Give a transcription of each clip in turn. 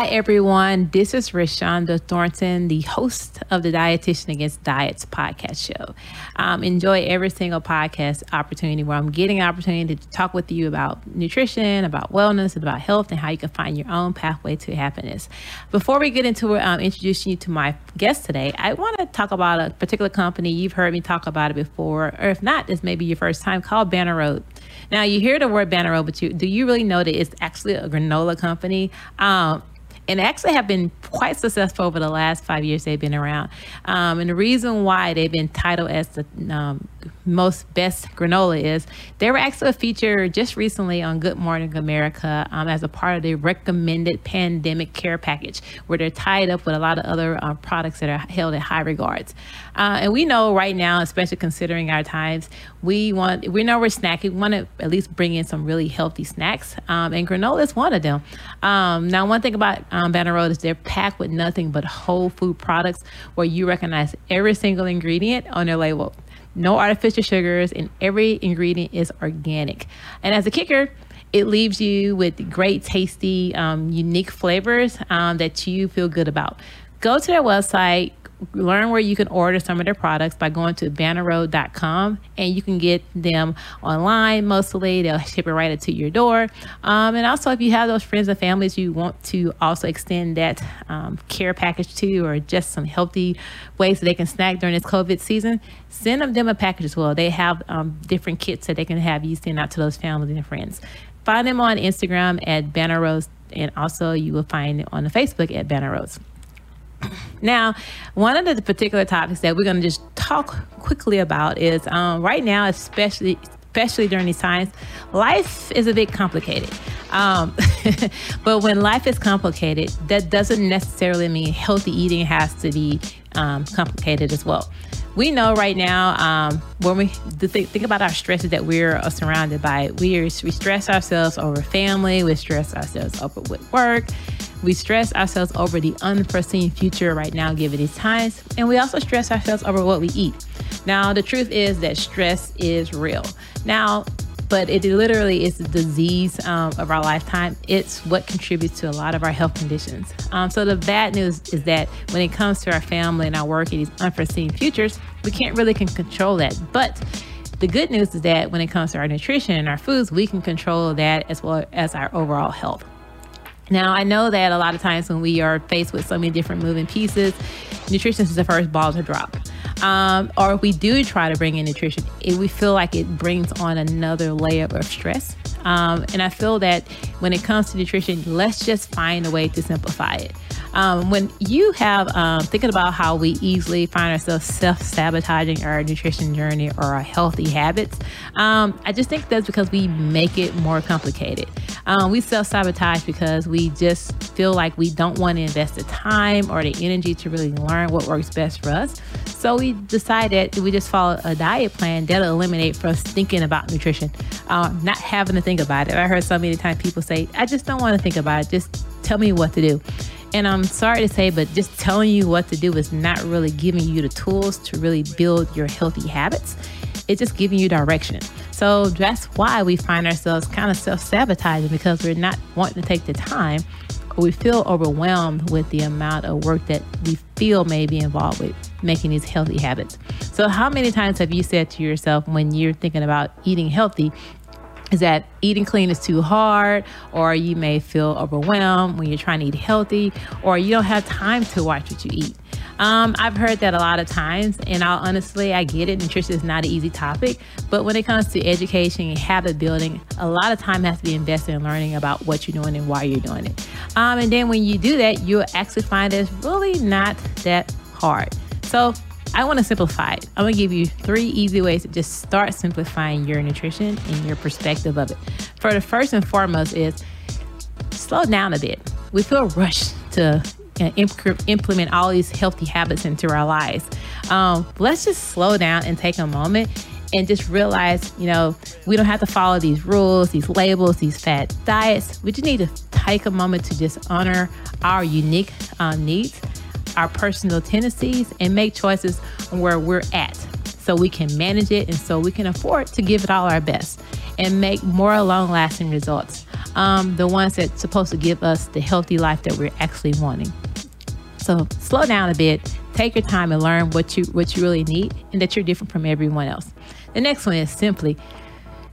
Hi, everyone. This is Reshaunda Thornton, the host of the Dietitian Against Diets podcast show. Um, enjoy every single podcast opportunity where I'm getting an opportunity to talk with you about nutrition, about wellness, about health, and how you can find your own pathway to happiness. Before we get into um, introducing you to my guest today, I want to talk about a particular company. You've heard me talk about it before, or if not, this may be your first time, called Banner Road. Now, you hear the word Banner Road, but you, do you really know that it's actually a granola company? Um, and actually have been quite successful over the last five years they've been around. Um, and the reason why they've been titled as the um, most best granola is they were actually featured just recently on Good Morning America um, as a part of the recommended pandemic care package, where they're tied up with a lot of other uh, products that are held in high regards. Uh, and we know right now, especially considering our times, we want we know we're snacking. We want to at least bring in some really healthy snacks, um, and granola is one of them. Um, now, one thing about um, Banner Road is they're packed with nothing but whole food products, where you recognize every single ingredient on their label no artificial sugars, and every ingredient is organic. And as a kicker, it leaves you with great, tasty, um, unique flavors um, that you feel good about. Go to their website, learn where you can order some of their products by going to bannerroad.com and you can get them online mostly. They'll ship it right to your door. Um, and also if you have those friends and families you want to also extend that um, care package to or just some healthy ways that they can snack during this covid season send them, a package as well. They have um, different kits that they can have you send out to those families and friends. Find them on instagram at banner and also you will find it on the facebook at banner now, one of the particular topics that we're going to just talk quickly about is um, right now, especially especially during these times, life is a bit complicated. Um, but when life is complicated, that doesn't necessarily mean healthy eating has to be um, complicated as well. We know right now um, when we think, think about our stresses that we're surrounded by, we, are, we stress ourselves over family, we stress ourselves over with work, we stress ourselves over the unforeseen future right now, given these times, and we also stress ourselves over what we eat. Now, the truth is that stress is real. Now, but it literally is the disease um, of our lifetime. It's what contributes to a lot of our health conditions. Um, so the bad news is that when it comes to our family and our work and these unforeseen futures, we can't really can control that. But the good news is that when it comes to our nutrition and our foods, we can control that as well as our overall health. Now, I know that a lot of times when we are faced with so many different moving pieces, nutrition is the first ball to drop. Um, or if we do try to bring in nutrition, it, we feel like it brings on another layer of stress. Um, and I feel that when it comes to nutrition, let's just find a way to simplify it. Um, when you have um, thinking about how we easily find ourselves self sabotaging our nutrition journey or our healthy habits, um, I just think that's because we make it more complicated. Um, we self sabotage because we just feel like we don't want to invest the time or the energy to really learn what works best for us. So we decided we just follow a diet plan that'll eliminate from us thinking about nutrition, uh, not having to think about it. I heard so many times people say, I just don't want to think about it. Just tell me what to do. And I'm sorry to say, but just telling you what to do is not really giving you the tools to really build your healthy habits. It's just giving you direction. So that's why we find ourselves kind of self sabotaging because we're not wanting to take the time or we feel overwhelmed with the amount of work that we feel may be involved with making these healthy habits. So, how many times have you said to yourself when you're thinking about eating healthy, is that eating clean is too hard, or you may feel overwhelmed when you're trying to eat healthy, or you don't have time to watch what you eat. Um, I've heard that a lot of times, and I'll honestly, I get it. Nutrition is not an easy topic, but when it comes to education and habit building, a lot of time has to be invested in learning about what you're doing and why you're doing it. Um, and then when you do that, you'll actually find it's really not that hard. So I want to simplify it. I'm going to give you three easy ways to just start simplifying your nutrition and your perspective of it. For the first and foremost is slow down a bit. We feel rushed to uh, implement all these healthy habits into our lives. Um, let's just slow down and take a moment and just realize, you know, we don't have to follow these rules, these labels, these fat diets. We just need to take a moment to just honor our unique um, needs our personal tendencies and make choices on where we're at so we can manage it and so we can afford to give it all our best and make more long lasting results. um, the ones that's supposed to give us the healthy life that we're actually wanting. So slow down a bit, take your time and learn what you what you really need and that you're different from everyone else. The next one is simply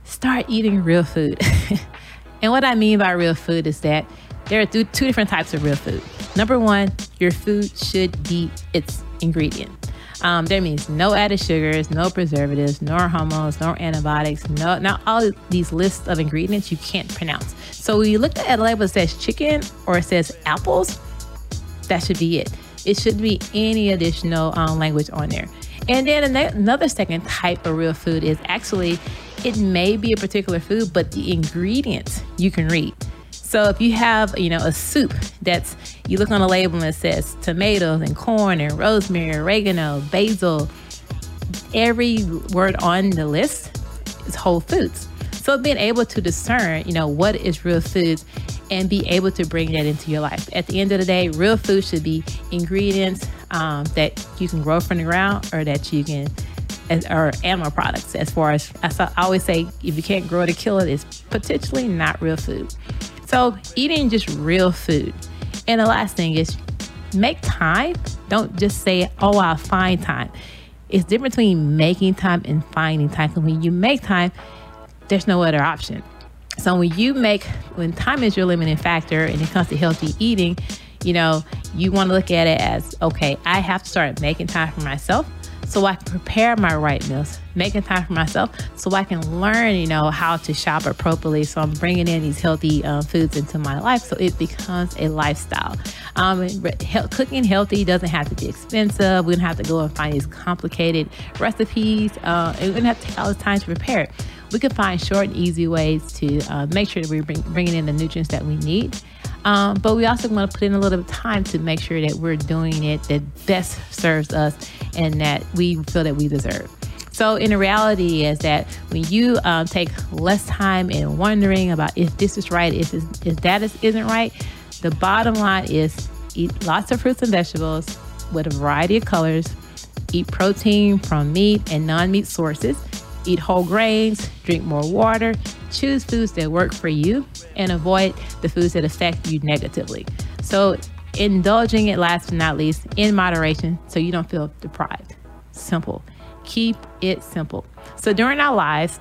start eating real food. and what I mean by real food is that there are two different types of real food. Number one, your food should be its ingredient. Um, that means no added sugars, no preservatives, no hormones, no antibiotics, no not all these lists of ingredients you can't pronounce. So when you look at a label that says chicken or it says apples, that should be it. It shouldn't be any additional um, language on there. And then another second type of real food is actually it may be a particular food, but the ingredients you can read. So if you have, you know, a soup that's you look on the label and it says tomatoes and corn and rosemary, oregano, basil, every word on the list is whole foods. So being able to discern, you know, what is real foods and be able to bring that into your life. At the end of the day, real food should be ingredients um, that you can grow from the ground or that you can or animal products as far as I always say if you can't grow it or kill it it's potentially not real food so eating just real food. And the last thing is make time. Don't just say oh i'll find time. It's different between making time and finding time because when you make time there's no other option. So when you make when time is your limiting factor and it comes to healthy eating you know you want to look at it as okay i have to start making time for myself so I can prepare my right meals, making time for myself so I can learn, you know, how to shop appropriately. So I'm bringing in these healthy uh, foods into my life so it becomes a lifestyle. Um, he- cooking healthy doesn't have to be expensive. We don't have to go and find these complicated recipes. Uh, we don't have to take all the time to prepare it. We can find short and easy ways to uh, make sure that we're bring, bringing in the nutrients that we need. Um, but we also want to put in a little bit of time to make sure that we're doing it that best serves us and that we feel that we deserve. So, in the reality is that when you um, take less time in wondering about if this is right, if, if that is, isn't right, the bottom line is eat lots of fruits and vegetables with a variety of colors, eat protein from meat and non meat sources, eat whole grains, drink more water, choose foods that work for you, and avoid the foods that affect you negatively. So, indulging it last but not least in moderation so you don't feel deprived. Simple. Keep it simple. So, during our lives,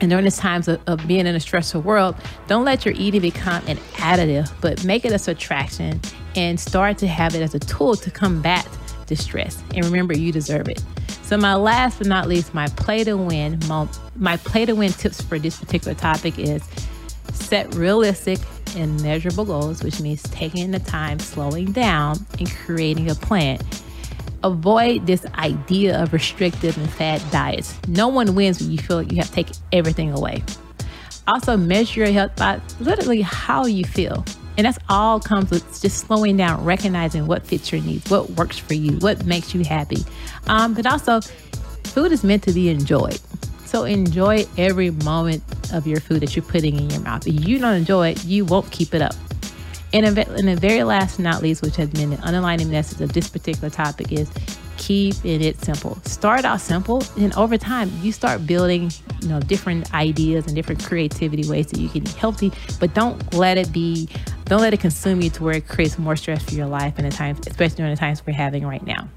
and during these times of, of, being in a stressful world, don't let your eating become an additive, but make it a subtraction and start to have it as a tool to combat distress. And remember, you deserve it. So my last but not least, my play to win, my, play to win tips for this particular topic is set realistic and measurable goals, which means taking the time, slowing down, and creating a plan. Avoid this idea of restrictive and fad diets. No one wins when you feel like you have to take everything away. Also, measure your health by literally how you feel. And that's all comes with just slowing down, recognizing what fits your needs, what works for you, what makes you happy. Um, but also, food is meant to be enjoyed. So enjoy every moment of your food that you're putting in your mouth. If you don't enjoy it, you won't keep it up. And in the very last not least, which has been the underlying message of this particular topic, is keeping it simple. Start out simple, and over time, you start building, you know, different ideas and different creativity ways that you can eat healthy. But don't let it be, don't let it consume you to where it creates more stress for your life in the times, especially during the times we're having right now.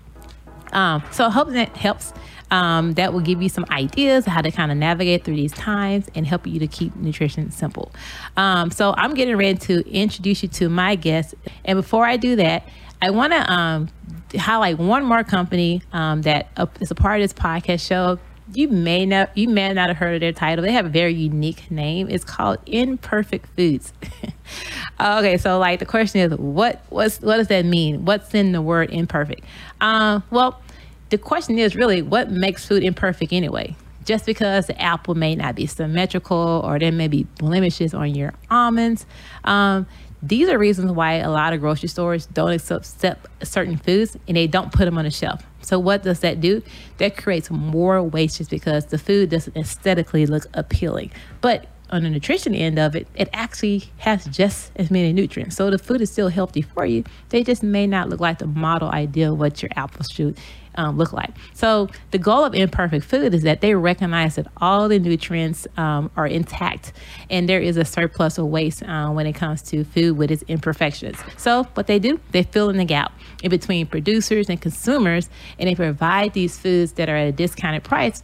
Um, so I hope that helps. Um, that will give you some ideas how to kind of navigate through these times and help you to keep nutrition simple. Um, so I'm getting ready to introduce you to my guest. And before I do that, I want to um, highlight one more company um, that uh, a part of this podcast show. You may not you may not have heard of their title. They have a very unique name. It's called Imperfect Foods. okay, so like the question is, what what's what does that mean? What's in the word imperfect? Uh, well, the question is really what makes food imperfect anyway? Just because the apple may not be symmetrical or there may be blemishes on your almonds. Um, these are reasons why a lot of grocery stores don't accept certain foods and they don't put them on the shelf. So what does that do? That creates more waste just because the food doesn't aesthetically look appealing. But on the nutrition end of it, it actually has just as many nutrients. So the food is still healthy for you. They just may not look like the model idea of what your apples should um, look like. So the goal of imperfect food is that they recognize that all the nutrients um, are intact and there is a surplus of waste uh, when it comes to food with its imperfections. So what they do, they fill in the gap in between producers and consumers, and they provide these foods that are at a discounted price.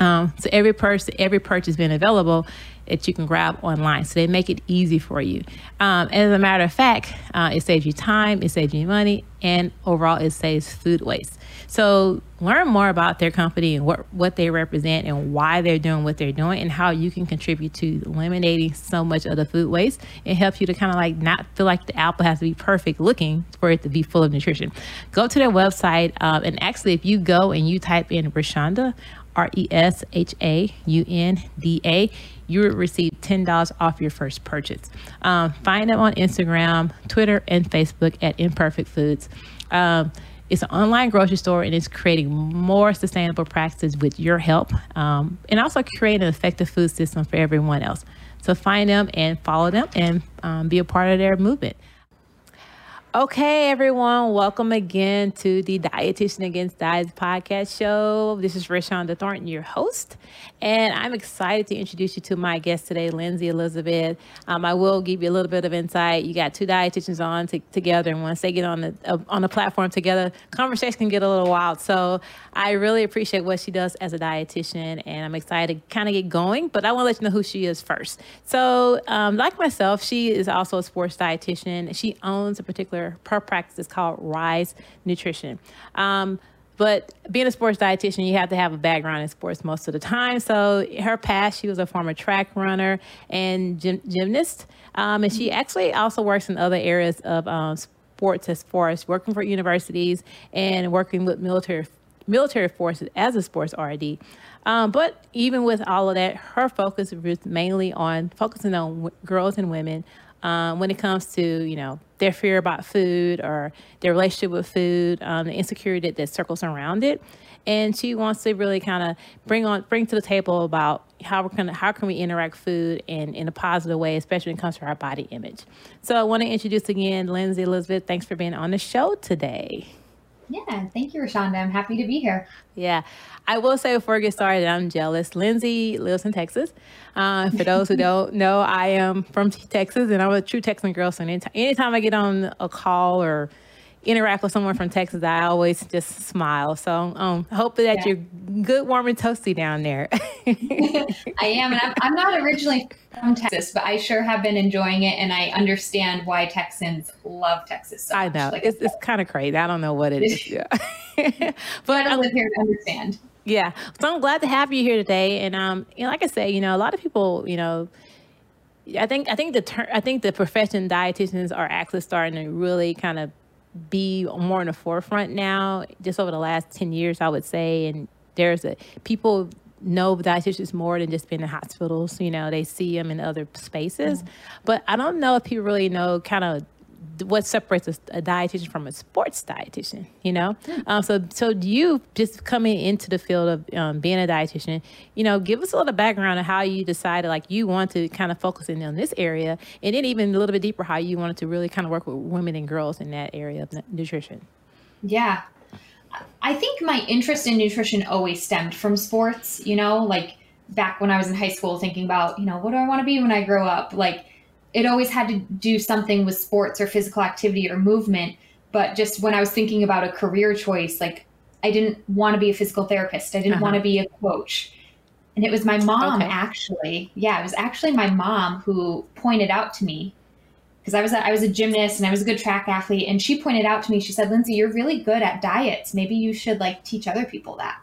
Um, so every person, every purchase being available that you can grab online. So they make it easy for you. Um, as a matter of fact, uh, it saves you time, it saves you money, and overall, it saves food waste. So learn more about their company and what, what they represent and why they're doing what they're doing and how you can contribute to eliminating so much of the food waste and help you to kind of like not feel like the apple has to be perfect looking for it to be full of nutrition. Go to their website um, and actually if you go and you type in Reshaunda, R E S H A U N D A, you will receive $10 off your first purchase. Um, find them on Instagram, Twitter, and Facebook at Imperfect Foods. Um, it's an online grocery store and it's creating more sustainable practices with your help um, and also create an effective food system for everyone else. So find them and follow them and um, be a part of their movement. Okay, everyone, welcome again to the Dietitian Against Diets podcast show. This is Reshaunda Thornton, your host, and I'm excited to introduce you to my guest today, Lindsey Elizabeth. Um, I will give you a little bit of insight. You got two dietitians on together, and once they get on the uh, on the platform together, conversation can get a little wild. So I really appreciate what she does as a dietitian, and I'm excited to kind of get going. But I want to let you know who she is first. So, um, like myself, she is also a sports dietitian. She owns a particular her practice is called Rise Nutrition. Um, but being a sports dietitian, you have to have a background in sports most of the time. So her past, she was a former track runner and gym, gymnast, um, and she actually also works in other areas of um, sports as far as working for universities and working with military military forces as a sports RD. Um, but even with all of that, her focus was mainly on focusing on w- girls and women um, when it comes to you know their fear about food or their relationship with food, um, the insecurity that, that circles around it, and she wants to really kind of bring on bring to the table about how we're how can we interact food in in a positive way, especially when it comes to our body image. So I want to introduce again Lindsey Elizabeth. Thanks for being on the show today. Yeah, thank you, Reshaunda. I'm happy to be here. Yeah, I will say before we get started, I'm jealous. Lindsey lives in Texas. Uh, for those who don't know, I am from Texas, and I'm a true Texan girl. So anytime, anytime I get on a call or interact with someone from Texas, I always just smile. So um, hope that yeah. you're good, warm, and toasty down there. I am, and I'm, I'm not originally from Texas, but I sure have been enjoying it, and I understand why Texans love Texas so I know like it's, it's kind of crazy. I don't know what it is, yeah. but I live here to understand. Yeah, so I'm glad to have you here today, and um, you know, like I say, you know, a lot of people, you know. I think I think the ter- I think the profession dietitians are actually starting to really kind of be more in the forefront now, just over the last 10 years, I would say. And there's a people know dietitians more than just being in hospitals. You know, they see them in other spaces. Mm-hmm. But I don't know if people really know kind of what separates a, a, dietitian from a sports dietitian, you know? Mm. Um, so, so you just coming into the field of um, being a dietitian, you know, give us a little background of how you decided like you want to kind of focus in on this area and then even a little bit deeper how you wanted to really kind of work with women and girls in that area of nutrition. Yeah. I think my interest in nutrition always stemmed from sports, you know, like back when I was in high school thinking about, you know, what do I want to be when I grow up? Like, it always had to do something with sports or physical activity or movement. But just when I was thinking about a career choice, like I didn't want to be a physical therapist. I didn't uh-huh. want to be a coach. And it was my mom okay. actually. Yeah, it was actually my mom who pointed out to me because I was a, I was a gymnast and I was a good track athlete and she pointed out to me she said, "Lindsey, you're really good at diets. Maybe you should like teach other people that."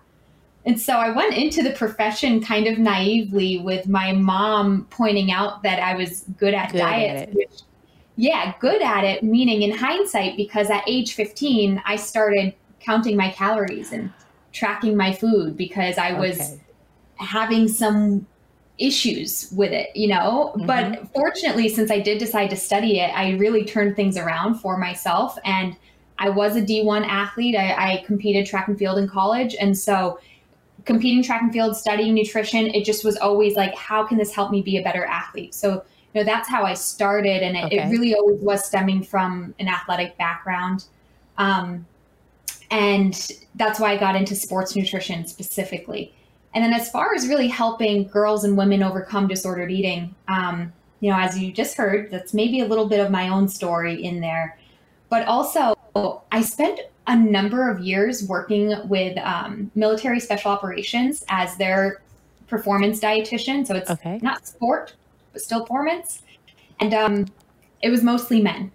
And so I went into the profession kind of naively with my mom pointing out that I was good at good diets. At which, yeah, good at it, meaning in hindsight, because at age 15, I started counting my calories and tracking my food because I was okay. having some issues with it, you know. Mm-hmm. But fortunately, since I did decide to study it, I really turned things around for myself. And I was a D1 athlete. I, I competed track and field in college. And so competing track and field, studying nutrition, it just was always like, how can this help me be a better athlete? So, you know, that's how I started. And it, okay. it really always was stemming from an athletic background. Um, and that's why I got into sports nutrition specifically. And then, as far as really helping girls and women overcome disordered eating, um, you know, as you just heard, that's maybe a little bit of my own story in there. But also, I spent a number of years working with um, military special operations as their performance dietitian. So it's okay. not sport, but still performance. And um, it was mostly men.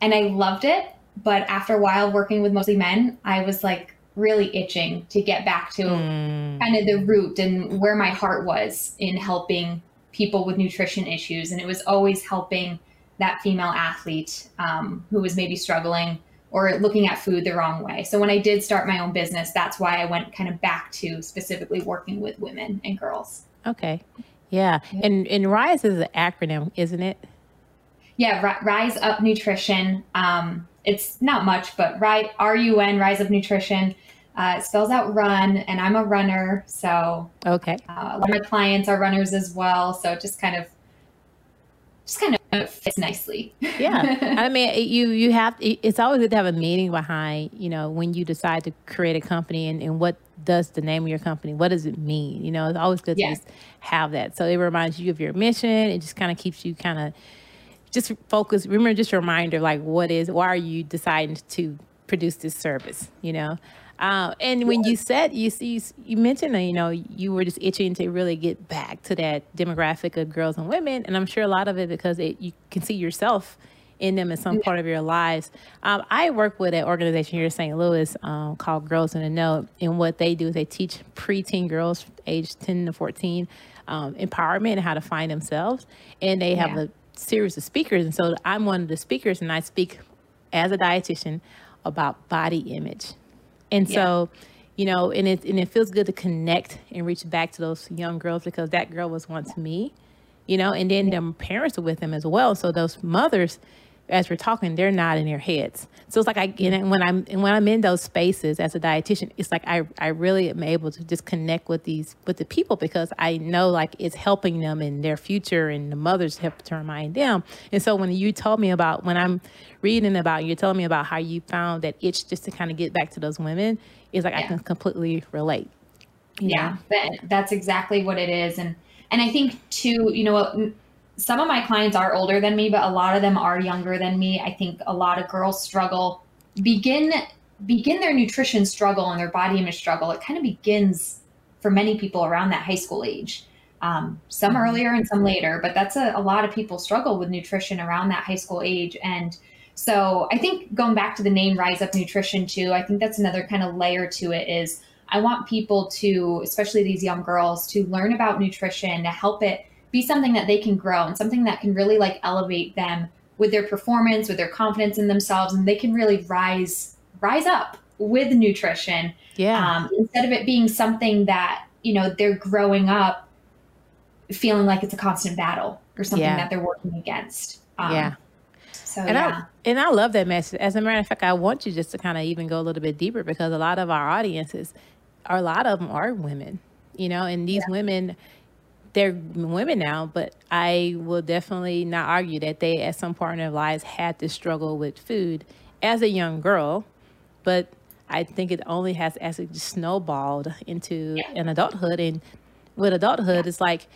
And I loved it. But after a while working with mostly men, I was like really itching to get back to mm. kind of the root and where my heart was in helping people with nutrition issues. And it was always helping that female athlete um, who was maybe struggling or looking at food the wrong way. So when I did start my own business, that's why I went kind of back to specifically working with women and girls. Okay. Yeah. And and RISE is an acronym, isn't it? Yeah, Rise Up Nutrition. Um, it's not much, but R U N Rise Up Nutrition. Uh, it spells out run, and I'm a runner, so okay. Uh, a lot of my clients are runners as well, so just kind of just kind of fits nicely. yeah, I mean, you you have it's always good to have a meaning behind you know when you decide to create a company and, and what does the name of your company what does it mean? You know it's always good yes. to have that. So it reminds you of your mission. It just kind of keeps you kind of just focus remember just a reminder like what is why are you deciding to produce this service you know uh, and when you said you see you mentioned that you know you were just itching to really get back to that demographic of girls and women and i'm sure a lot of it because it, you can see yourself in them in some part of your lives. Um, I work with an organization here in St. Louis um, called Girls in the Know, and what they do is they teach preteen girls aged 10 to 14 um, empowerment and how to find themselves. And they have yeah. a series of speakers. And so I'm one of the speakers, and I speak as a dietitian about body image. And yeah. so, you know, and it and it feels good to connect and reach back to those young girls because that girl was once me, you know, and then yeah. their parents are with them as well. So those mothers as we're talking, they're not in their heads. So it's like I and when I'm and when I'm in those spaces as a dietitian, it's like I I really am able to just connect with these with the people because I know like it's helping them in their future and the mothers help to remind them. And so when you told me about when I'm reading about you're telling me about how you found that itch just to kind of get back to those women, is like yeah. I can completely relate. Yeah, that, that's exactly what it is, and and I think too, you know, some of my clients are older than me, but a lot of them are younger than me. I think a lot of girls struggle begin begin their nutrition struggle and their body image struggle. It kind of begins for many people around that high school age. Um, some mm-hmm. earlier and some later, but that's a, a lot of people struggle with nutrition around that high school age. And so I think going back to the name Rise Up Nutrition too, I think that's another kind of layer to it is I want people to, especially these young girls, to learn about nutrition to help it be something that they can grow and something that can really like elevate them with their performance, with their confidence in themselves, and they can really rise rise up with nutrition. Yeah. Um, instead of it being something that you know they're growing up feeling like it's a constant battle or something yeah. that they're working against. Um, yeah. So and yeah. I and I love that message. As a matter of fact, I want you just to kind of even go a little bit deeper because a lot of our audiences, are, a lot of them are women, you know, and these yeah. women they're women now, but I will definitely not argue that they, at some point in their lives, had to struggle with food as a young girl. But I think it only has actually snowballed into yeah. an adulthood. And with adulthood, yeah. it's like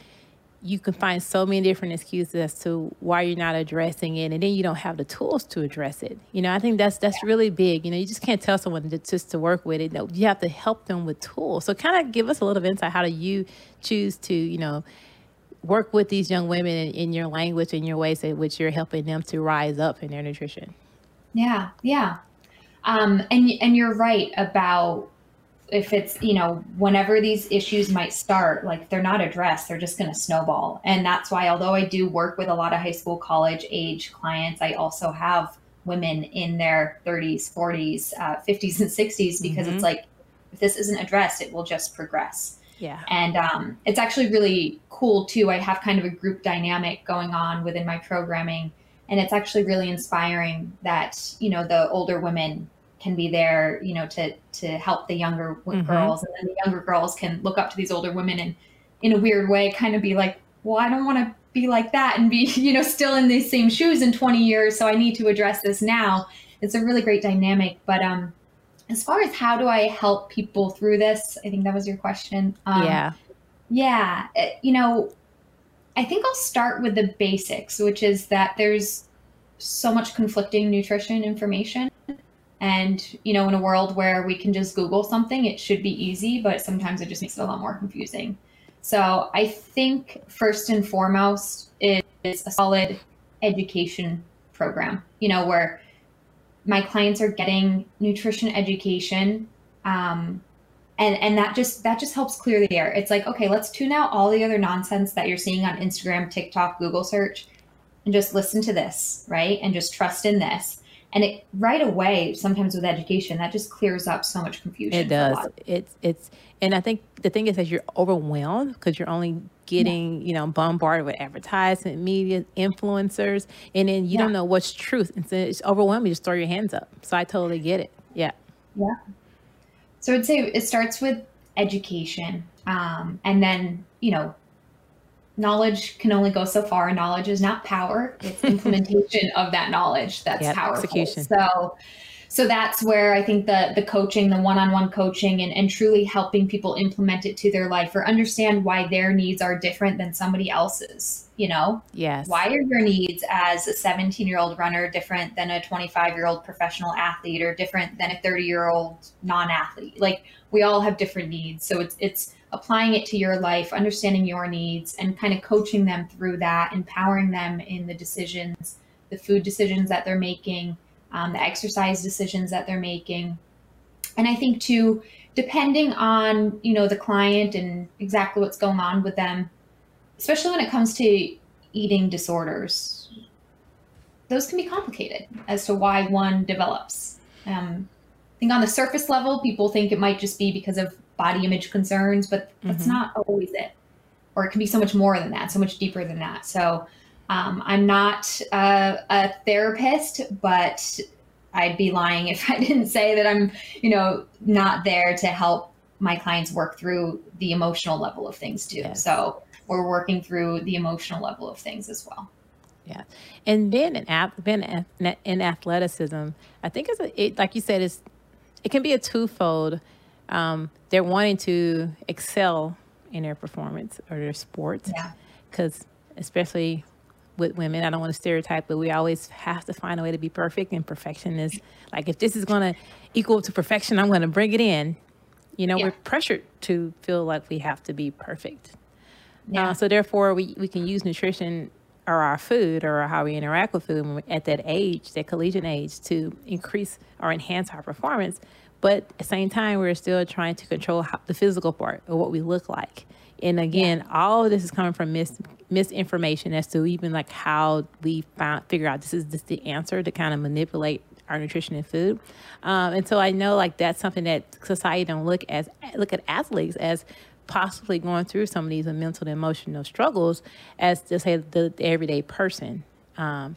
you can find so many different excuses as to why you're not addressing it, and then you don't have the tools to address it. You know, I think that's that's really big. You know, you just can't tell someone to, just to work with it. No, you have to help them with tools. So, kind of give us a little insight. How do you choose to, you know, work with these young women in, in your language and your ways in which you're helping them to rise up in their nutrition? Yeah, yeah, um, and and you're right about if it's you know whenever these issues might start like they're not addressed they're just going to snowball. And that's why although i do work with a lot of high school college age clients i also have women in their 30s 40s uh, 50s and 60s because mm-hmm. it's like if this isn't addressed it will just progress. Yeah. And um, it's actually really cool too. I have kind of a group dynamic going on within my programming and it's actually really inspiring that you know the older women can be there, you know, to to help the younger mm-hmm. girls, and then the younger girls can look up to these older women and, in a weird way, kind of be like, well, I don't want to be like that and be, you know, still in these same shoes in 20 years, so I need to address this now. It's a really great dynamic, but um, as far as how do I help people through this, I think that was your question. Um, yeah. Yeah. Eh, you know, I think I'll start with the basics, which is that there's so much conflicting nutrition information. And, you know, in a world where we can just Google something, it should be easy, but sometimes it just makes it a lot more confusing. So I think first and foremost is a solid education program, you know, where my clients are getting nutrition education um, and and that just that just helps clear the air. It's like okay let's tune out all the other nonsense that you're seeing on instagram tiktok google search and just listen to this right? And just trust in this and it right away sometimes with education that just clears up so much confusion it does. it's it's and i think the thing is that you're overwhelmed because you're only getting yeah. you know bombarded with advertisement media influencers and then you yeah. don't know what's truth. And so it's overwhelming. Just throw your hands up. So i totally get it. Yeah. Yeah. So i'd say it starts with education um, and then you know knowledge can only go so far knowledge is not power it's implementation of that knowledge that's yep, powerful execution. so so that's where I think the the coaching, the one-on-one coaching and, and truly helping people implement it to their life or understand why their needs are different than somebody else's, you know? Yes. Why are your needs as a 17-year-old runner different than a 25-year-old professional athlete or different than a 30-year-old non-athlete? Like we all have different needs. So it's it's applying it to your life, understanding your needs and kind of coaching them through that, empowering them in the decisions, the food decisions that they're making um, the exercise decisions that they're making. And I think too, depending on you know the client and exactly what's going on with them, especially when it comes to eating disorders, those can be complicated as to why one develops. Um, I think on the surface level, people think it might just be because of body image concerns, but that's mm-hmm. not always it. Or it can be so much more than that, so much deeper than that. So um, I'm not a, a therapist, but I'd be lying if I didn't say that I'm, you know, not there to help my clients work through the emotional level of things too. Yes. So we're working through the emotional level of things as well. Yeah, and then in being in athleticism, I think it's a, it, like you said, it's it can be a twofold. Um, they're wanting to excel in their performance or their sports, because yeah. especially with women. I don't want to stereotype, but we always have to find a way to be perfect, and perfection is like if this is going to equal to perfection, I'm going to bring it in. You know, yeah. we're pressured to feel like we have to be perfect. Yeah. Uh, so therefore, we we can use nutrition or our food or how we interact with food at that age, that collegiate age, to increase or enhance our performance. But at the same time, we're still trying to control how, the physical part of what we look like. And again, yeah. all of this is coming from mis- misinformation as to even like how we found figure out this is just the answer to kind of manipulate our nutrition and food. Um, and so I know like that's something that society don't look as look at athletes as possibly going through some of these mental and emotional struggles as to say the, the everyday person. Um,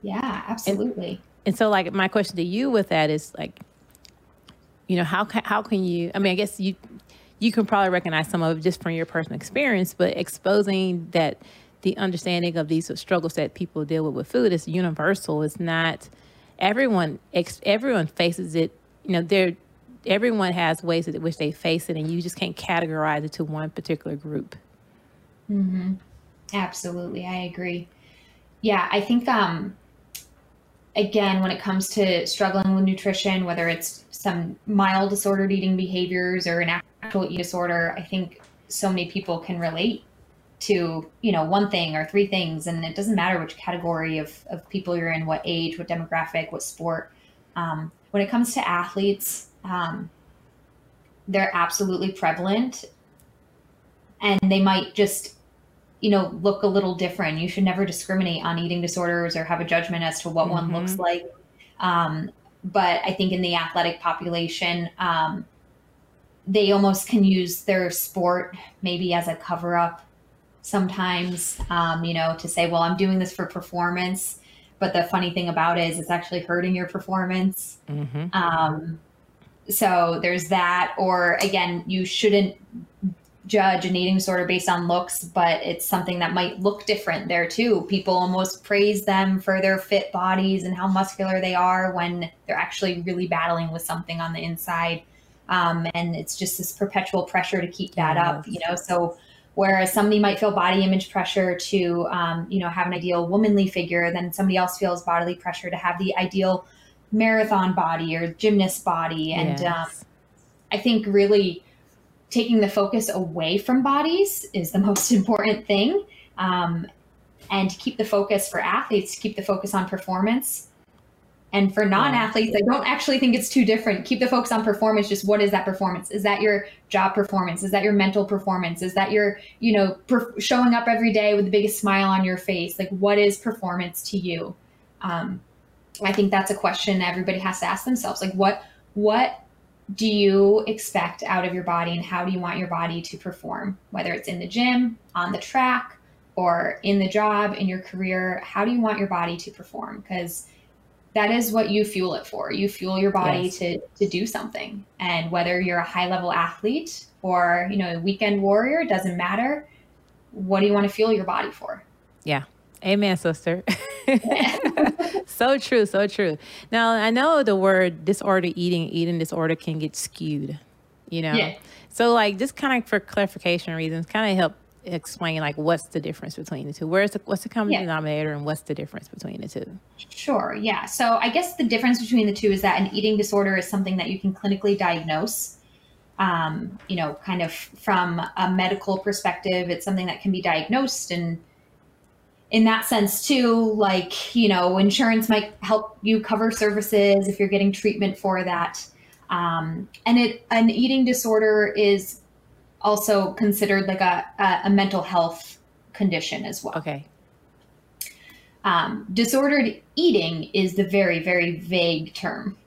yeah, absolutely. And, and so like my question to you with that is like, you know, how can, how can you, I mean, I guess you, you can probably recognize some of it just from your personal experience, but exposing that the understanding of these struggles that people deal with with food is universal. It's not everyone. Everyone faces it. You know, there. Everyone has ways in which they face it, and you just can't categorize it to one particular group. Mm-hmm. Absolutely, I agree. Yeah, I think um, again, when it comes to struggling with nutrition, whether it's some mild disordered eating behaviors or an actual eat disorder, I think so many people can relate to, you know, one thing or three things. And it doesn't matter which category of, of people you're in, what age, what demographic, what sport. Um, when it comes to athletes, um, they're absolutely prevalent and they might just you know look a little different. You should never discriminate on eating disorders or have a judgment as to what mm-hmm. one looks like. Um, but i think in the athletic population um, they almost can use their sport maybe as a cover up sometimes um, you know to say well i'm doing this for performance. But the funny thing about it is it's actually hurting your performance. Mm-hmm. um, so there's that. Or again you shouldn't judge an eating disorder based on looks, but it's something that might look different there too. People almost praise them for their fit bodies and how muscular they are when they're actually really battling with something on the inside. Um, and it's just this perpetual pressure to keep that yes. up, you know. So whereas somebody might feel body image pressure to, um, you know, have an ideal womanly figure, then somebody else feels bodily pressure to have the ideal marathon body or gymnast body, and yes. um, I think really taking the focus away from bodies is the most important thing. Um, and to keep the focus for athletes, keep the focus on performance. And for non athletes, I don't actually think it's too different. Keep the focus on performance. Just what is that performance? Is that your job performance? Is that your mental performance? Is that your, you know, per- showing up every day with the biggest smile on your face? Like, what is performance to you? Um, I think that's a question everybody has to ask themselves. Like, what, what do you expect out of your body and how do you want your body to perform? Whether it's in the gym on the track or in the job in your career how do you want your body to perform? Because that is what you fuel it for. You fuel your body yes. to to do something. And whether you're a high level athlete or you know a weekend warrior it doesn't matter. What do you want to fuel your body for? Yeah amen sister so true, so true. Now I know the word disorder eating, eating disorder can get skewed, you know. Yeah. So like just kind of for clarification reasons, kind of help explain like what's the difference between the two. Where's the what's the common yeah. denominator and what's the difference between the two? Sure. Yeah. So I guess the difference between the two is that an eating disorder is something that you can clinically diagnose. Um, you know, kind of from a medical perspective, it's something that can be diagnosed and in that sense too like you know insurance might help you cover services if you're getting treatment for that. Um, and it an eating disorder is also considered like a, a, a mental health condition as well. Okay. Um, disordered eating is the very very vague term.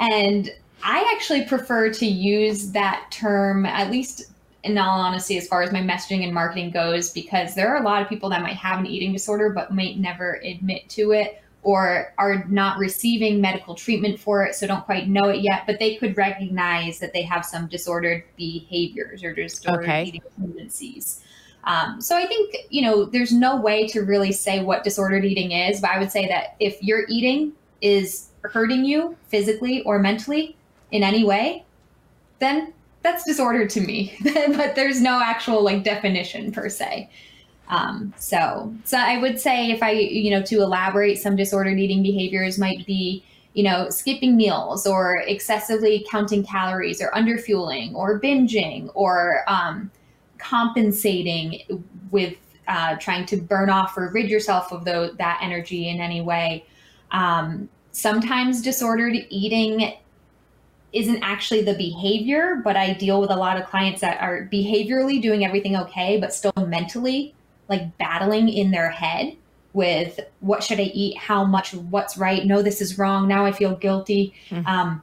And i actually prefer to use that term at least in all honesty, as far as my messaging and marketing goes, because there are a lot of people that might have an eating disorder but might never admit to it or are not receiving medical treatment for it, so don't quite know it yet, but they could recognize that they have some disordered behaviors or disordered okay. eating tendencies. Um, so I think, you know, there's no way to really say what disordered eating is, but I would say that if your eating is hurting you physically or mentally in any way, then that's disorder to me, but there's no actual like definition per se. Um, so, so I would say if I, you know, to elaborate, some disordered eating behaviors might be, you know, skipping meals or excessively counting calories or underfueling or binging or um, compensating with uh, trying to burn off or rid yourself of the, that energy in any way. Um, sometimes disordered eating isn't actually the behavior, but I deal with a lot of clients that are behaviorally doing everything okay, but still mentally like battling in their head with what should I eat, how much, what's right, no, this is wrong, now I feel guilty. Mm-hmm. Um,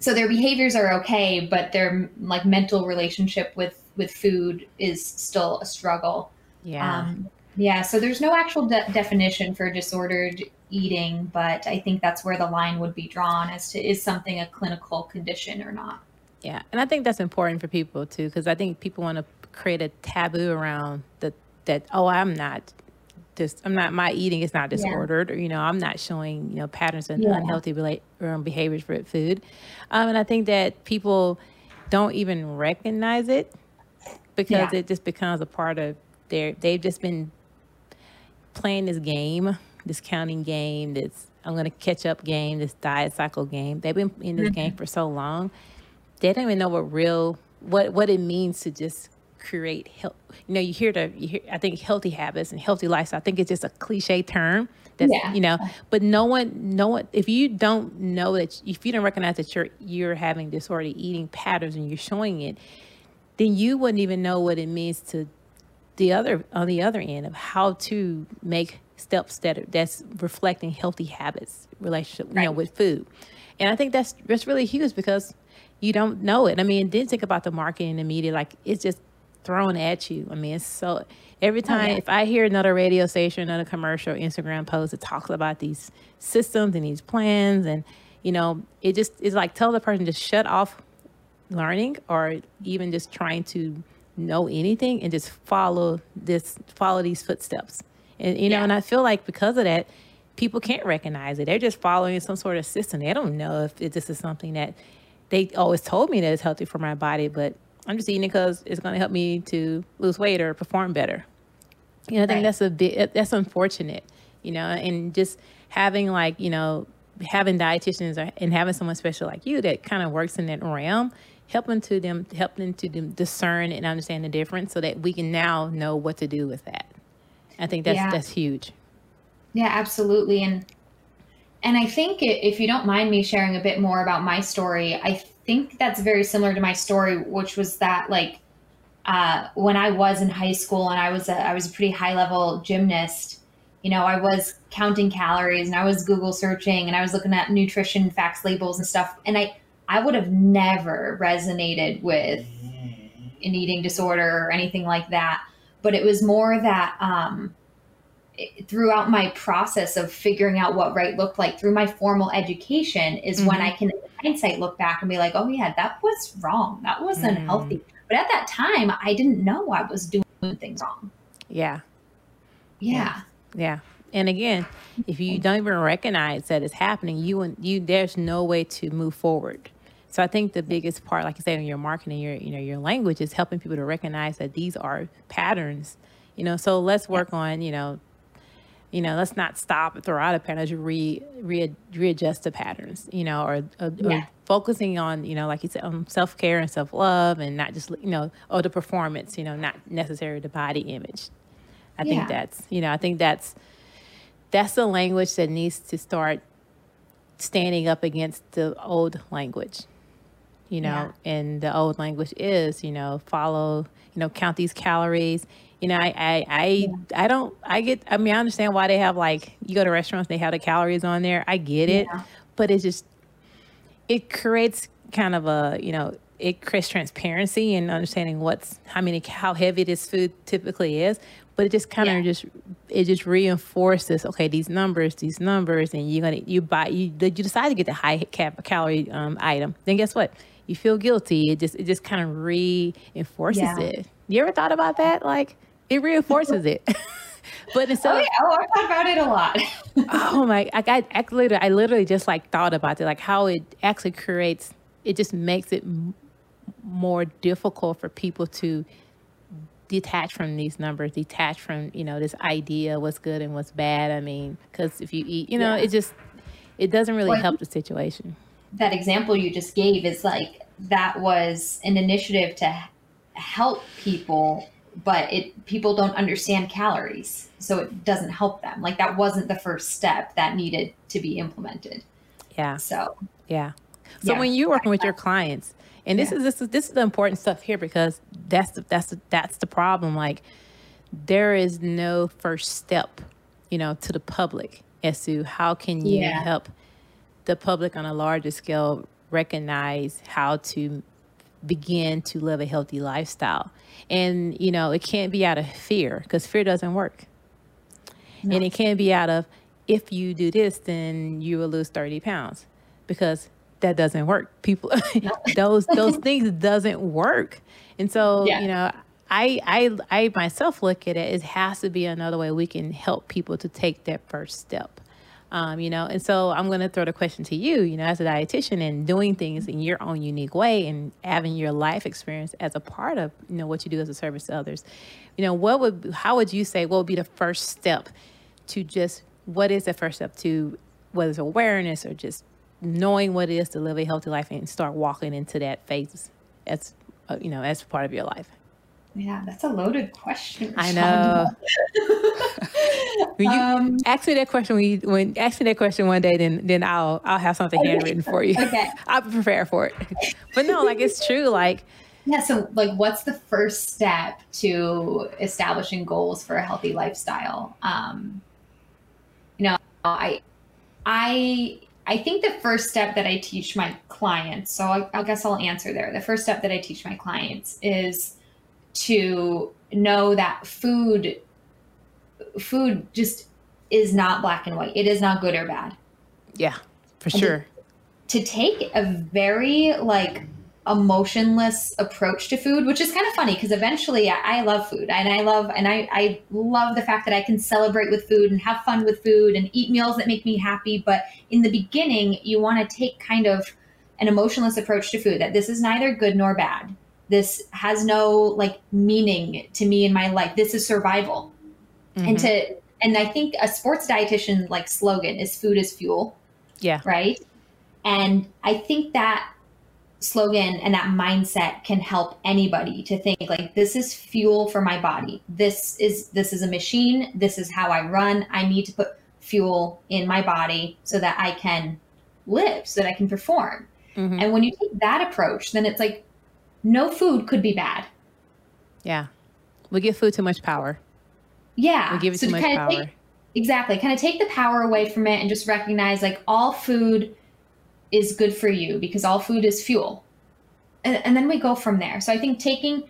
so their behaviors are okay, but their like mental relationship with with food is still a struggle. Yeah. Um, yeah. So there's no actual de- definition for disordered eating, but I think that's where the line would be drawn as to is something a clinical condition or not. Yeah, and I think that's important for people too, because I think people want to create a taboo around the that oh I'm not this I'm not my eating is not disordered yeah. or you know I'm not showing you know patterns of yeah. unhealthy relate, um, behaviors for food, um, and I think that people don't even recognize it because yeah. it just becomes a part of their they've just been playing this game this counting game, this I'm going to catch up game, this diet cycle game. They've been in this mm-hmm. game for so long, they don't even know what real what what it means to just create health. You know, you hear the you hear I think healthy habits and healthy lifestyle. I think it's just a cliche term. That's, yeah. you know, but no one, no one. If you don't know that, if you don't recognize that you're you're having disordered eating patterns and you're showing it, then you wouldn't even know what it means to the other on the other end of how to make steps that are, that's reflecting healthy habits relationship right. you know with food and i think that's that's really huge because you don't know it i mean then think about the marketing and the media like it's just thrown at you i mean it's so every oh, time oh, yeah. if i hear another radio station another commercial instagram post that talks about these systems and these plans and you know it just is like tell the person to shut off learning or even just trying to know anything and just follow this follow these footsteps and you know Yeah. and i feel like because of that people can't recognize it they're just following some sort of system they don't know if it, this is something that they always told me that it's healthy for my body but i'm just eating it because it's going to help me to lose weight or perform better you know, I think Right. that's a bit that's unfortunate, you know, and just having like, you know, having dietitians or, and having someone special like you that kind of works in that realm, helping to them helping to them discern and understand the difference so that we can now know what to do with that. I think that's Yeah. that's huge. Yeah, absolutely. And and I think if you don't mind me sharing a bit more about my story, I think that's very similar to my story, which was that like uh, when I was in high school and I was a, I was a pretty high level gymnast. You know, I was counting calories and I was Google searching and I was looking at nutrition facts labels and stuff. And I I would have never resonated with an eating disorder or anything like that. But it was more that um, it- throughout my process of figuring out what right looked like through my formal education is when Mhm. I can, in hindsight, look back and be like, oh, yeah, that was wrong. That wasn't Mm. healthy. But at that time, I didn't know I was doing things wrong. Yeah. Yeah. Yeah. And again, if you don't even recognize that it's happening, you and you there's no way to move forward. So I think the biggest part, like you said, in your marketing, your you know your language is helping people to recognize that these are patterns. You know, so let's work on you know, you know, let's not stop and throw out a pattern. Let's re, re readjust the patterns. You know, or, or, Yeah. or focusing on you know, like you said, um, self care and self love, and not just you know, or the performance. You know, not necessarily the body image. I Yeah. think that's you know, I think that's that's the language that needs to start standing up against the old language you know and the old language is you know follow you know count these calories. You know i i I, I don't i get i mean i understand why they have like you go to restaurants they have the calories on there. I get it. Yeah. but it's just it creates kind of a you know it creates transparency and understanding what's how many how heavy this food typically is. But it just kind of Yeah. just it just reinforces okay these numbers these numbers and you're gonna you buy you you decide to get the high cap calorie um, item. Then guess what you feel guilty it just it just kind of reinforces Yeah. it you ever thought about that like it reinforces it but instead Oh, yeah. Oh, I thought about it a lot. oh my I, I actually I literally just like thought about it like how it actually creates it just makes it m- more difficult for people to detach from these numbers detach from you know this idea what's good and what's bad i mean because if you eat you know Yeah. it just it doesn't really Well, help the situation that example you just gave is like that was an initiative to help people but it people don't understand calories so it doesn't help them like that wasn't the first step that needed to be implemented yeah so Yeah. So Yeah. when you're working with your clients, and this Yeah. is this is this is the important stuff here because that's the, that's the, that's the problem. Like there is no first step, you know, to the public as to how can you Yeah. help the public on a larger scale recognize how to begin to live a healthy lifestyle. And you know, it can't be out of fear because fear doesn't work. And it can't be out of if you do this, then you will lose 30 pounds because that doesn't work. People, those those things doesn't work. And so, Yeah. you know, I, I I myself look at it. It has to be another way we can help people to take that first step. Um, you know, and so I'm going to throw the question to you. You know, as a dietitian and doing things in your own unique way and having your life experience as a part of you know what you do as a service to others. You know, what would how would you say what would be the first step to just what is the first step to whether it's awareness or just knowing what it is to live a healthy life and start walking into that phase as you know as part of your life. Yeah that's a loaded question I know. When you Um, ask me that question when you when ask me that question one day, then then I'll I'll have something handwritten for you. Okay. I'll be prepared for it. But no, like it's true. Like yeah so like what's the first step to establishing goals for a healthy lifestyle um you know i i i think the first step that i teach my clients so I, I guess i'll answer there the first step that i teach my clients is to know that food food just is not black and white it is not good or bad yeah, for sure. to take a very like emotionless approach to food, which is kind of funny because eventually I, I, love food and I love and I, I love the fact that I can celebrate with food and have fun with food and eat meals that make me happy. But in the beginning, you want to take kind of an emotionless approach to food that this is neither good nor bad. This has no like meaning to me in my life. This is survival. Mm-hmm. And to and I think a sports dietitian like slogan is food is fuel. Yeah. Right. And I think that slogan and that mindset can help anybody to think like this is fuel for my body. This is this is a machine. This is how I run. I need to put fuel in my body so that I can live, so that I can perform. Mm-hmm. And when you take that approach, then it's like no food could be bad. Yeah. We give food too much power. Yeah. We give it so too much power. Take, exactly. Kind of take the power away from it and just recognize like all food is good for you because all food is fuel. And, and then we go from there. So I think taking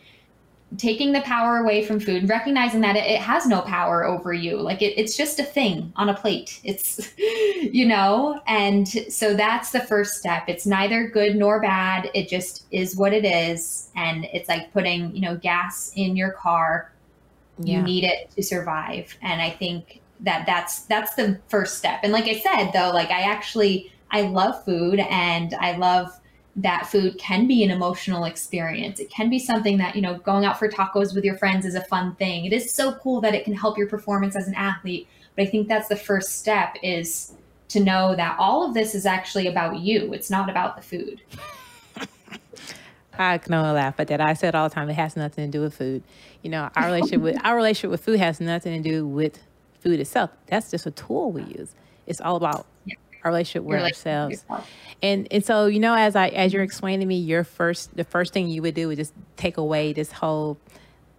taking the power away from food, recognizing that it, it has no power over you. Like it, it's just a thing on a plate. It's, you know, and so that's the first step. It's neither good nor bad. It just is what it is. And it's like putting, you know, gas in your car. Yeah. You need it to survive. And I think that that's, that's the first step. And like I said, though, like I actually, I love food and I love that food can be an emotional experience. It can be something that, you know, going out for tacos with your friends is a fun thing. It is so cool that it can help your performance as an athlete. But I think that's the first step is to know that all of this is actually about you. It's not about the food. I can only laugh at that. I said all the time it has nothing to do with food. You know, our relationship with our relationship with food has nothing to do with food itself. That's just a tool we use. It's all about our relationship with ourselves. And and so you know, as I as you're explaining to me, your first the first thing you would do would just take away this whole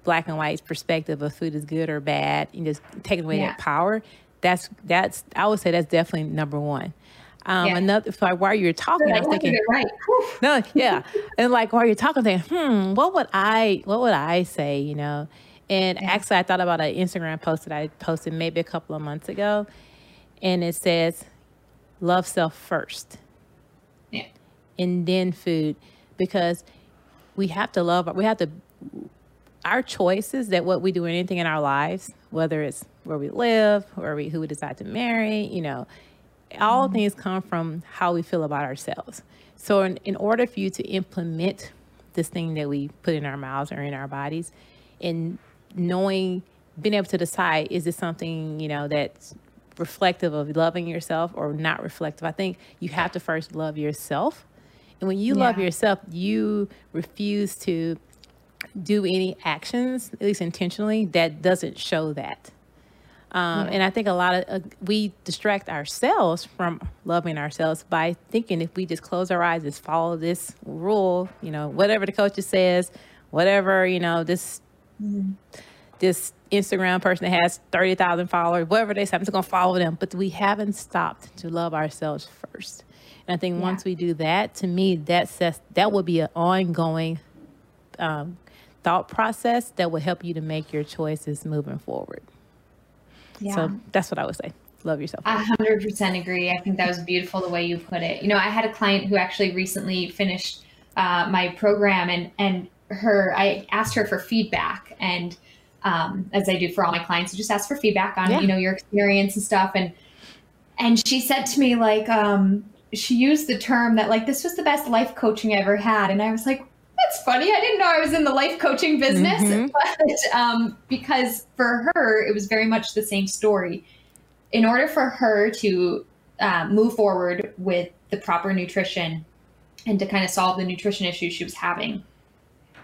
black and white perspective of food is good or bad, and just take away yeah. that power. That's that's I would say that's definitely number one. Um, yeah. Another, so while you're talking, I was thinking, right. no, yeah, and like while you're talking, I'm thinking, hmm, what would I, what would I say, you know? And yeah. actually, I thought about an Instagram post that I posted maybe a couple of months ago, and it says, love self first. Yeah. And then food because we have to love we have to our choices that what we do in anything in our lives, whether it's where we live, or we who we decide to marry, you know, all mm-hmm. things come from how we feel about ourselves. So in, in order for you to implement this thing that we put in our mouths or in our bodies and knowing being able to decide is this something, you know, that's reflective of loving yourself or not reflective. I think you have to first love yourself. And when you yeah. love yourself, you refuse to do any actions, at least intentionally, that doesn't show that. Um, yeah. And I think a lot of uh, we distract ourselves from loving ourselves by thinking if we just close our eyes, just follow this rule, you know, whatever the coach says, whatever you know, this mm-hmm. This Instagram person that has 30,000 followers, whatever they say, I'm just going to follow them. But we haven't stopped to love ourselves first. And I think yeah. once we do that, to me, that says that would be an ongoing um, thought process that will help you to make your choices moving forward. Yeah. So that's what I would say. Love yourself. I 100% agree. I think that was beautiful the way you put it. You know, I had a client who actually recently finished uh, my program and, and her, I asked her for feedback and um, as I do for all my clients, just ask for feedback on yeah. you know your experience and stuff. And and she said to me like um, she used the term that like this was the best life coaching I ever had, and I was like. That's funny. I didn't know I was in the life coaching business, mm-hmm. but um, because for her, it was very much the same story. In order for her to uh, move forward with the proper nutrition and to kind of solve the nutrition issues she was having,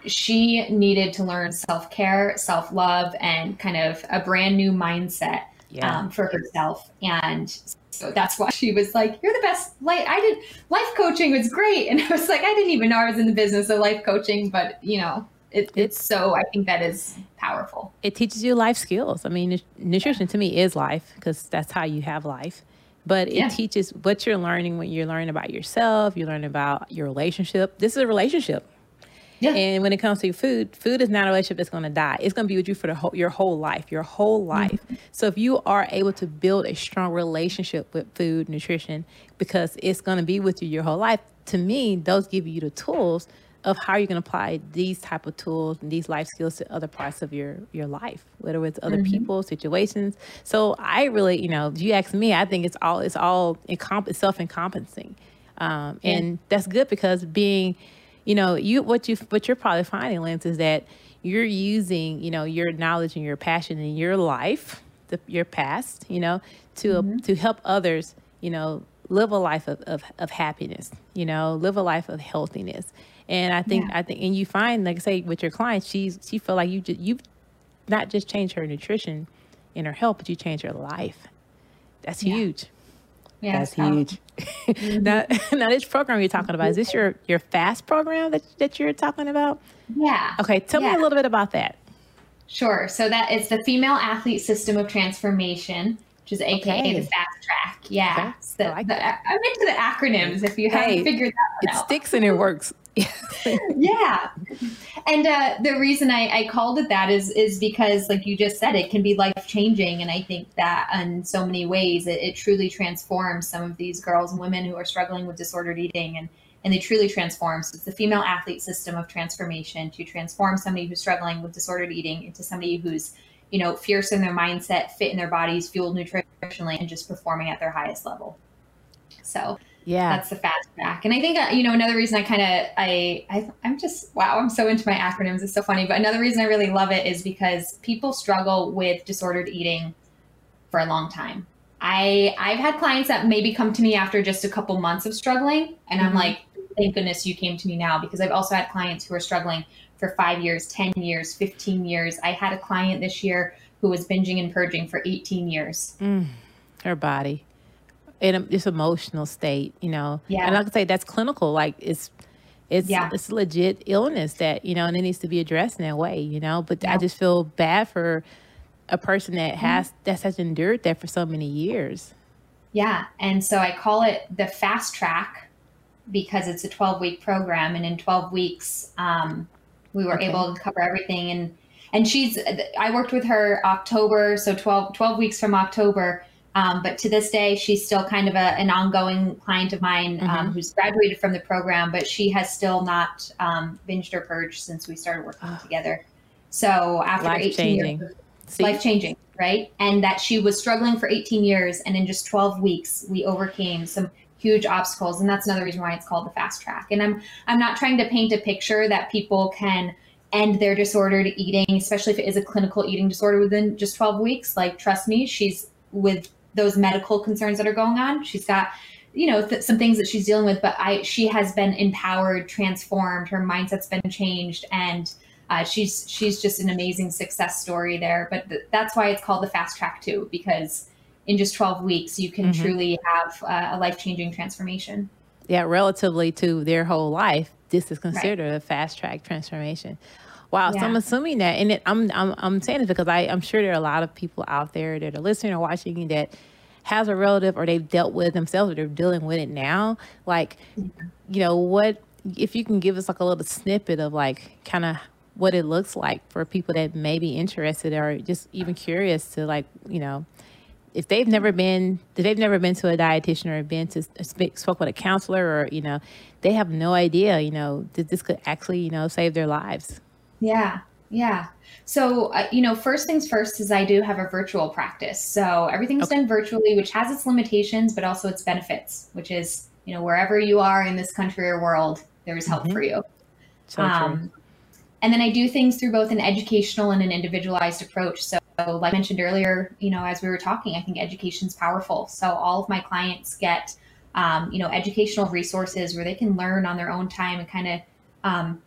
she needed to learn self care, self love, and kind of a brand new mindset yeah. um, for herself. And so that's why she was like, "You're the best." Like I did, life coaching was great, and I was like, I didn't even know I was in the business of life coaching, but you know, it, it's so. I think that is powerful. It teaches you life skills. I mean, nutrition to me is life because that's how you have life but it yeah. teaches what you're learning when you're learning about yourself, you learn about your relationship. This is a relationship. Yeah. And when it comes to food, food is not a relationship that's going to die. It's going to be with you for the whole, your whole life, your whole mm-hmm. life. Mm-hmm. So if you are able to build a strong relationship with food, nutrition, because it's going to be with you your whole life, to me, those give you the tools of how you're going to apply these type of tools and these life skills to other parts of your your life whether it's other mm-hmm. people situations so i really you know you ask me i think it's all it's all encom- self-encompassing um, yeah. and that's good because being you know you what you what you're probably finding lance is that you're using you know your knowledge and your passion in your life the, your past you know to mm-hmm. to help others you know live a life of, of, of happiness you know live a life of healthiness and I think yeah. I think and you find like I say with your clients, she's she feel like you just you've not just changed her nutrition and her health, but you changed her life. That's yeah. huge. Yeah, that's huge. Mm-hmm. now, now this program you're talking about is this your your fast program that that you're talking about? Yeah. Okay, tell yeah. me a little bit about that. Sure. So that it's the female athlete system of transformation, which is AKA okay. the fast track. Yeah. Okay. So like the, I'm into the acronyms. If you haven't figured that it out, it sticks and it works. yeah. And uh, the reason I, I called it that is is because, like you just said, it can be life changing, and I think that in so many ways it, it, truly transforms some of these girls and women who are struggling with disordered eating, and and they truly transform. So it's the female athlete system of transformation to transform somebody who's struggling with disordered eating into somebody who's you know fierce in their mindset, fit in their bodies, fueled nutritionally, and just performing at their highest level. So yeah. That's the fast track. And i think uh, you know another reason i kind of I, I i'm just wow i'm so into my acronyms. It's so funny. But another reason i really love it is because people struggle with disordered eating for a long time. I i've had clients that maybe come to me after just a couple months of struggling. And mm-hmm. i'm like thank goodness you came to me now. Because i've also had clients who are struggling for five years 10 years 15 years. I had a client this year who was binging and purging for 18 years. Mm, her body in this emotional state, you know. Yeah. And I I say, that's clinical. Like it's it's yeah. it's legit illness that you know, and it needs to be addressed in that way, you know. But yeah. I just feel bad for a person that has mm-hmm. that has endured that for so many years. Yeah, and so I call it the fast track because it's a 12 week program, and in 12 weeks, um, we were okay. able to cover everything. And and she's I worked with her October, so 12 12 weeks from October um, but to this day, she's still kind of a, an ongoing client of mine um, mm-hmm. who's graduated from the program, but she has still not um, binged or purged since we started working oh. together. So after life 18 changing. years, life changing, right? And that she was struggling for 18 years, and in just 12 weeks, we overcame some huge obstacles, and that's another reason why it's called the fast track. And I'm I'm not trying to paint a picture that people can end their disordered eating, especially if it is a clinical eating disorder within just 12 weeks. Like, trust me, she's with those medical concerns that are going on. She's got you know th- some things that she's dealing with, but I she has been empowered, transformed. Her mindset's been changed, and uh, she's she's just an amazing success story there. But th- that's why it's called the fast track too, because in just 12 weeks you can mm-hmm. truly have uh, a life changing transformation. Yeah, relatively to their whole life, this is considered right. a fast track transformation. Wow. Yeah. So I'm assuming that, and it, I'm, I'm, I'm saying this because I, I'm sure there are a lot of people out there that are listening or watching that has a relative or they've dealt with themselves or they're dealing with it now. Like, you know, what, if you can give us like a little snippet of like kind of what it looks like for people that may be interested or just even curious to like, you know, if they've never been, if they've never been to a dietitian or been to speak, spoke with a counselor or, you know, they have no idea, you know, that this could actually, you know, save their lives. Yeah. Yeah. So, uh, you know, first things first is I do have a virtual practice. So everything's okay. done virtually, which has its limitations, but also its benefits, which is, you know, wherever you are in this country or world, there's help mm-hmm. for you. So um, and then I do things through both an educational and an individualized approach. So, like I mentioned earlier, you know, as we were talking, I think education is powerful. So all of my clients get, um, you know, educational resources where they can learn on their own time and kind of um,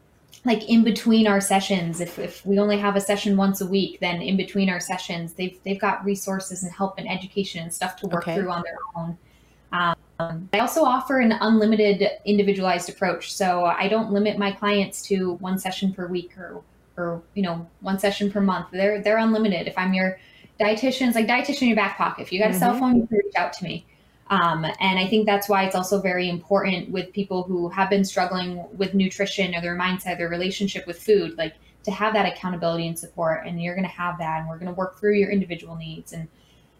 like in between our sessions if, if we only have a session once a week then in between our sessions they've they've got resources and help and education and stuff to work okay. through on their own. Um, i also offer an unlimited individualized approach. So i don't limit my clients to one session per week or or you know one session per month. They're they're unlimited. If i'm your dietitian it's like dietitian in your back pocket. If you got a mm-hmm. cell phone you can reach out to me um, and I think that's why it's also very important with people who have been struggling with nutrition or their mindset, their relationship with food, like to have that accountability and support. And you're going to have that, and we're going to work through your individual needs. And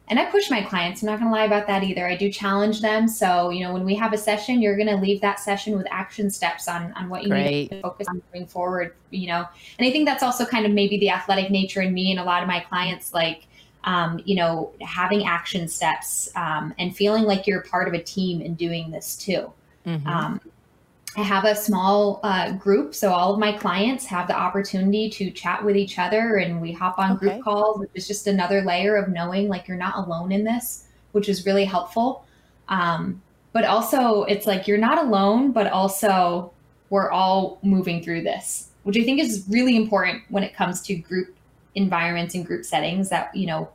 and I push my clients. I'm not going to lie about that either. I do challenge them. So, you know, when we have a session, you're going to leave that session with action steps on, on what you Great. need to focus on moving forward, you know. And I think that's also kind of maybe the athletic nature in me and a lot of my clients, like, um, you know, having action steps um, and feeling like you're part of a team in doing this too. Mm-hmm. Um, I have a small uh, group, so all of my clients have the opportunity to chat with each other, and we hop on okay. group calls, which is just another layer of knowing like you're not alone in this, which is really helpful. Um, but also, it's like you're not alone, but also we're all moving through this, which I think is really important when it comes to group environments and group settings. That you know,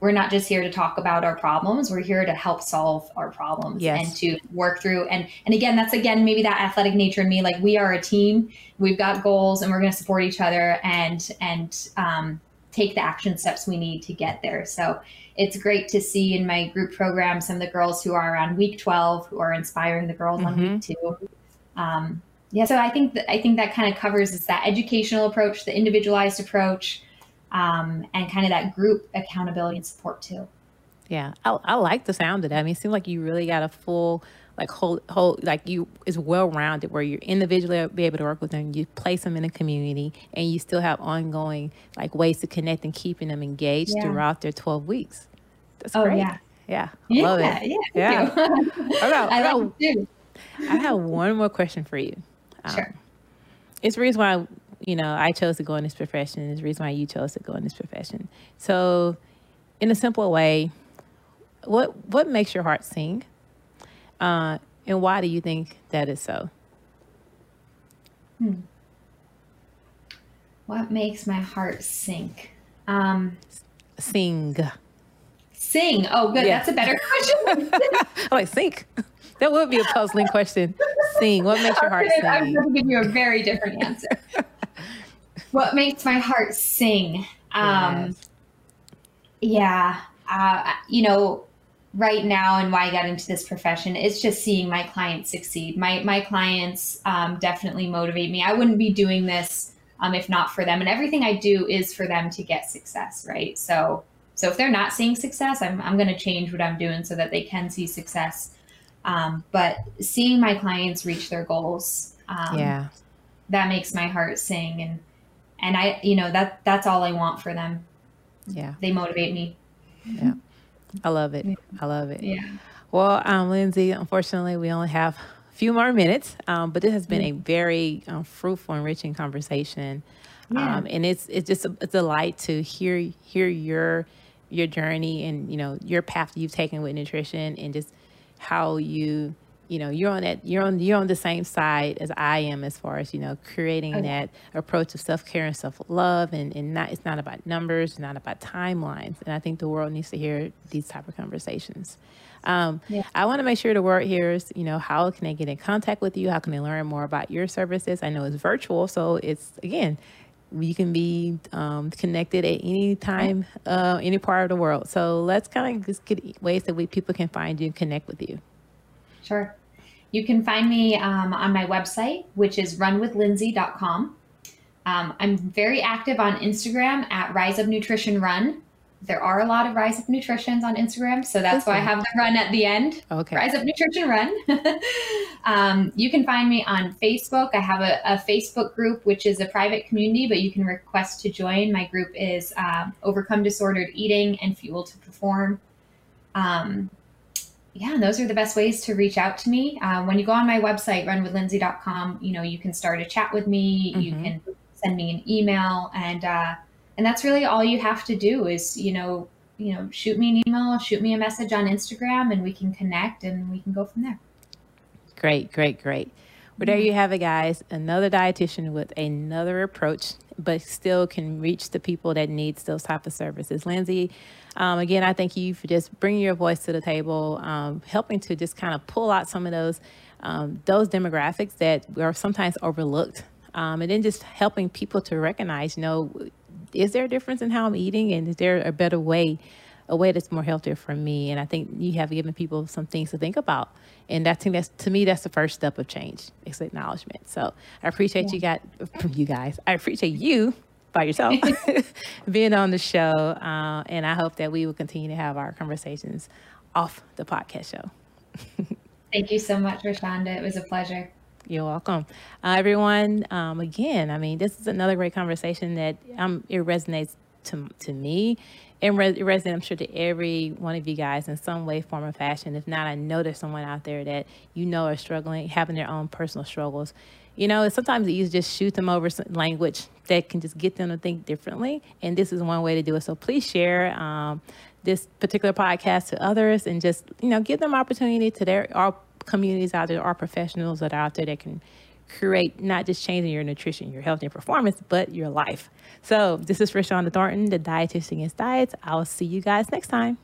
we're not just here to talk about our problems we're here to help solve our problems yes. and to work through and and again that's again maybe that athletic nature in me like we are a team we've got goals and we're going to support each other and and um, take the action steps we need to get there so it's great to see in my group program some of the girls who are on week 12 who are inspiring the girls mm-hmm. on week two um, yeah so i think that i think that kind of covers is that educational approach the individualized approach um, and kind of that group accountability and support too. Yeah, I, I like the sound of that. I mean, it seems like you really got a full, like whole, whole, like you is well rounded where you're individually be able to work with them. You place them in a community, and you still have ongoing like ways to connect and keeping them engaged yeah. throughout their 12 weeks. That's oh, great. Yeah, yeah, yeah love it. Yeah, yeah. I, got, I, I, I have one more question for you. Um, sure. It's the reason why you know, I chose to go in this profession. And the reason why you chose to go in this profession. So, in a simple way, what what makes your heart sing, uh, and why do you think that is so? Hmm. What makes my heart sink? Um, sing. Sing. Oh, good. Yeah. That's a better question. Like sink. That would be a puzzling question. Sing. What makes your heart sing? I'm going to give you a very different answer what makes my heart sing? Um. Yeah, uh, you know, right now and why I got into this profession is just seeing my clients succeed. My my clients um, definitely motivate me. I wouldn't be doing this um, if not for them. And everything I do is for them to get success, right? So so if they're not seeing success, I'm I'm going to change what I'm doing so that they can see success. Um, but seeing my clients reach their goals, um, yeah, that makes my heart sing and and I, you know, that that's all I want for them. Yeah, they motivate me. Yeah, I love it. I love it. Yeah. Well, um, Lindsey, unfortunately, we only have a few more minutes, um, but this has been a very um, fruitful, enriching conversation. Yeah. Um, and it's it's just a, a delight to hear hear your your journey and you know your path you've taken with nutrition and just how you you know you're on that you're on you're on the same side as I am as far as you know creating okay. that approach of self care and self love and and not it's not about numbers, it's not about timelines, and I think the world needs to hear these type of conversations. Um, yeah. I want to make sure the world hears, you know, how can they get in contact with you? How can they learn more about your services? I know it's virtual, so it's again, you can be um, connected at any time, uh, any part of the world. So let's kind of just get ways that we people can find you and connect with you. Sure. You can find me um, on my website, which is runwithlindsey.com. Um, I'm very active on Instagram at Rise Up Nutrition Run. There are a lot of Rise Up Nutritions on Instagram, so that's why I have the run at the end. Okay. Rise Up Nutrition Run. um, you can find me on Facebook. I have a, a, Facebook group, which is a private community, but you can request to join. My group is um, Overcome Disordered Eating and Fuel to Perform. Um, yeah, and those are the best ways to reach out to me. Uh, when you go on my website, runwithlindsey.com, you know, you can start a chat with me. Mm-hmm. You can send me an email, and uh, and that's really all you have to do is you know you know shoot me an email, shoot me a message on Instagram, and we can connect and we can go from there. Great, great, great. Well, there you have it, guys. Another dietitian with another approach, but still can reach the people that needs those type of services. Lindsey, um, again, I thank you for just bringing your voice to the table, um, helping to just kind of pull out some of those um, those demographics that are sometimes overlooked, um, and then just helping people to recognize, you know, is there a difference in how I'm eating, and is there a better way? A way that's more healthier for me. And I think you have given people some things to think about. And that, that's to me, that's the first step of change. It's acknowledgement. So I appreciate yeah. you got you guys. I appreciate you by yourself being on the show. Uh, and I hope that we will continue to have our conversations off the podcast show. Thank you so much, Reshaunda. It was a pleasure. You're welcome. Uh, everyone, um, again, I mean, this is another great conversation that um, it resonates to, to me and it resonates, I'm sure, to every one of you guys in some way, form, or fashion. If not, I know there's someone out there that you know are struggling, having their own personal struggles. You know, sometimes it's just shoot them over some language that can just get them to think differently. And this is one way to do it. So please share um, this particular podcast to others and just, you know, give them opportunity to their our communities out there, our professionals that are out there that can create not just changing your nutrition, your health and performance, but your life. So this is Reshaunda Thornton, the Dietitian Against Diets. I'll see you guys next time.